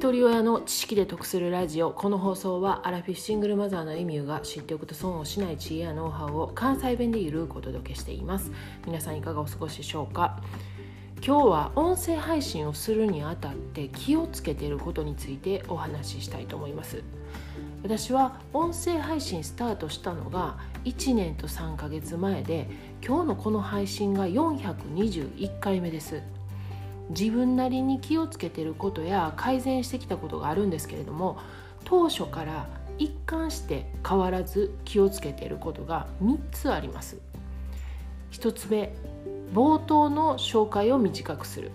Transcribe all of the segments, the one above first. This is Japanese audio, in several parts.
一人親の知識で得するラジオ。この放送はアラフィフシングルマザーのエミューが知っておくと損をしない知恵やノウハウを関西弁でゆるくお届けしています。皆さんいかがお過ごしでしょうか？今日は音声配信をするにあたって気をつけていることについてお話ししたいと思います。私は音声配信スタートしたのが1年と3ヶ月前で今日のこの配信が421回目です。自分なりに気をつけてることや改善してきたことがあるんですけれども当初から一貫して変わらず気をつけていることが3つあります。1つ目冒頭の紹介を短くする。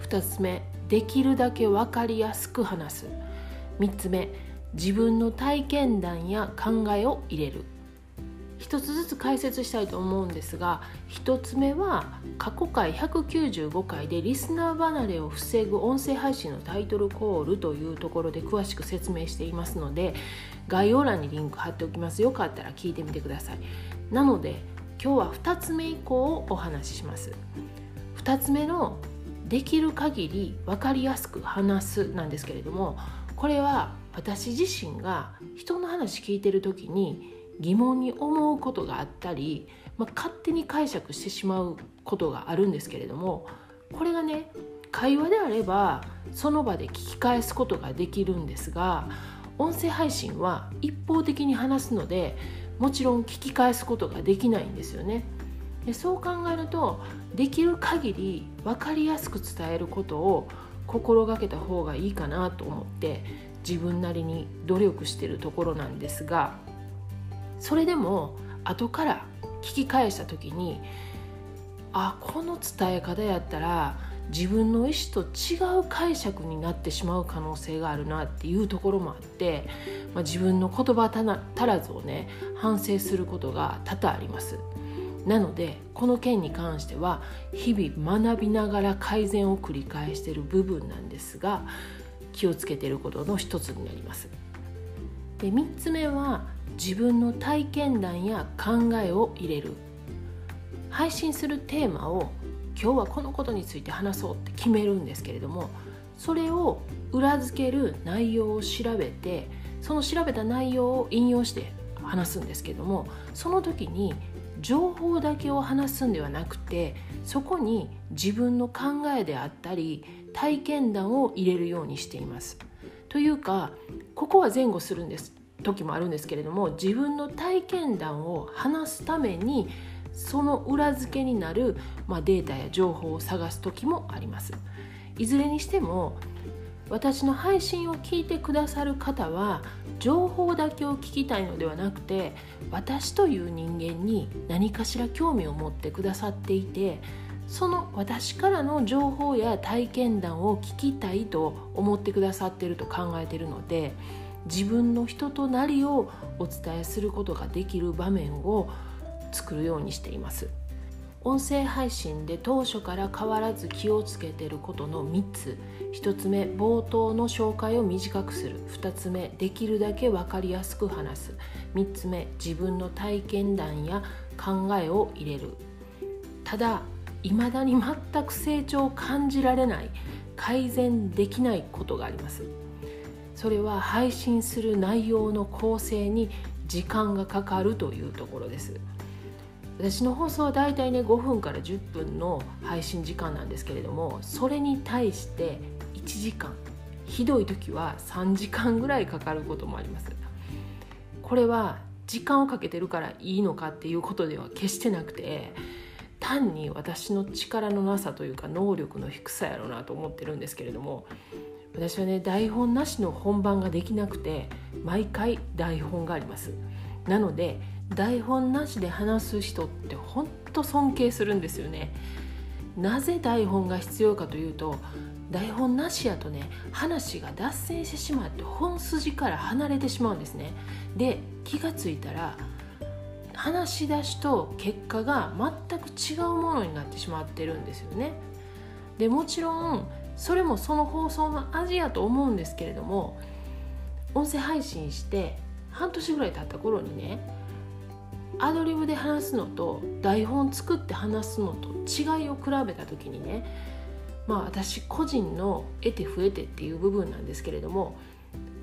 2つ目できるだけ分かりやすく話す。3つ目自分の体験談や考えを入れる。一つずつ解説したいと思うんですが1つ目は過去回195回でリスナー離れを防ぐ音声配信のタイトルコールというところで詳しく説明していますので概要欄にリンク貼っておきます。よかったら聞いてみてください。なので今日は2つ目以降をお話しします。2つ目のできる限り分かりやすく話すなんですけれどもこれは私自身が人の話聞いてる時に疑問に思うことがあったり、まあ、勝手に解釈してしまうことがあるんですけれどもこれがね会話であればその場で聞き返すことができるんですが音声配信は一方的に話すのでもちろん聞き返すことができないんですよね。でそう考えるとできる限り分かりやすく伝えることを心がけた方がいいかなと思って自分なりに努力してるところなんですがそれでも後から聞き返した時にあこの伝え方やったら自分の意思と違う解釈になってしまう可能性があるなっていうところもあって、まあ、自分の言葉足らずをね反省することが多々あります。なのでこの件に関しては日々学びながら改善を繰り返している部分なんですが気をつけていることの一つになります。で3つ目は自分の体験談や考えを入れる配信するテーマを今日はこのことについて話そうって決めるんですけれどもそれを裏付ける内容を調べてその調べた内容を引用して話すんですけどもその時に情報だけを話すんではなくてそこに自分の考えであったり体験談を入れるようにしています。というかここは前後するんです時もあるんですけれども自分の体験談を話すためにその裏付けになる、まあ、データや情報を探す時もあります。いずれにしても私の配信を聞いてくださる方は情報だけを聞きたいのではなくて私という人間に何かしら興味を持ってくださっていてその私からの情報や体験談を聞きたいと思ってくださっていると考えているので自分の人となりをお伝えすることができる場面を作るようにしています。音声配信で当初から変わらず気をつけていることの3つ。1つ目冒頭の紹介を短くする。2つ目できるだけ分かりやすく話す。3つ目自分の体験談や考えを入れる。ただ未だに全く成長を感じられない改善できないことがあります。それは配信する内容の構成に時間がかかるというところです。私の放送はだいたいね5分から10分の配信時間なんですけれどもそれに対して1時間ひどい時は3時間ぐらいかかることもあります。これは時間をかけてるからいいのかっていうことでは決してなくて単に私の力のなさというか能力の低さやろうなと思ってるんですけれども私はね台本なしの本番ができなくて毎回台本があります。なので台本なしで話す人ってほんと尊敬するんですよね。なぜ台本が必要かというと台本なしやとね話が脱線してしまって本筋から離れてしまうんですね。で気がついたら話し出しと結果が全く違うものになってしまってるんですよね。でもちろんそれもその放送の味やと思うんですけれども音声配信して半年ぐらい経った頃にねアドリブで話すのと台本作って話すのと違いを比べた時にねまあ私個人の得て増えてっていう部分なんですけれども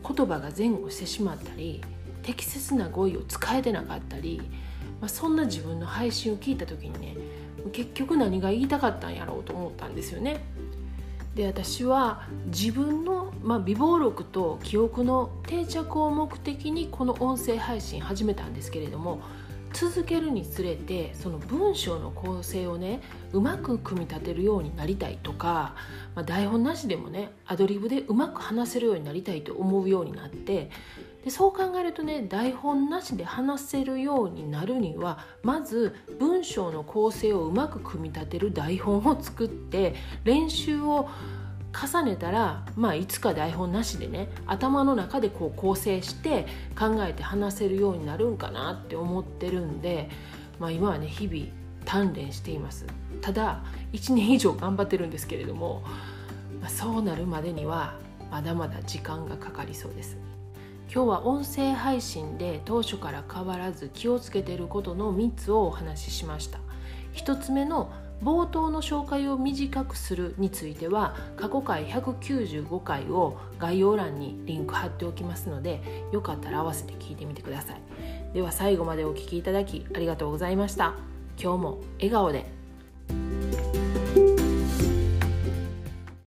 言葉が前後してしまったり適切な語彙を使えてなかったり、まあ、そんな自分の配信を聞いた時にね結局何が言いたかったんやろうと思ったんですよね。で私は自分の、まあ、微暴録と記憶の定着を目的にこの音声配信始めたんですけれども続けるにつれてその文章の構成をねうまく組み立てるようになりたいとか、まあ、台本なしでもねアドリブでうまく話せるようになりたいと思うようになってでそう考えるとね台本なしで話せるようになるにはまず文章の構成をうまく組み立てる台本を作って練習を重ねたら、まあ、いつか台本なしでね頭の中でこう構成して考えて話せるようになるんかなって思ってるんで、まあ、今はね日々鍛錬しています。ただ1年以上頑張ってるんですけれども、まあ、そうなるまでにはまだまだ時間がかかりそうです。今日は音声配信で当初から変わらず気をつけてることの3つをお話ししました。1つ目の冒頭の紹介を短くするについては過去回195回を概要欄にリンク貼っておきますのでよかったら合わせて聞いてみてください。では最後までお聴きいただきありがとうございました。今日も笑顔で。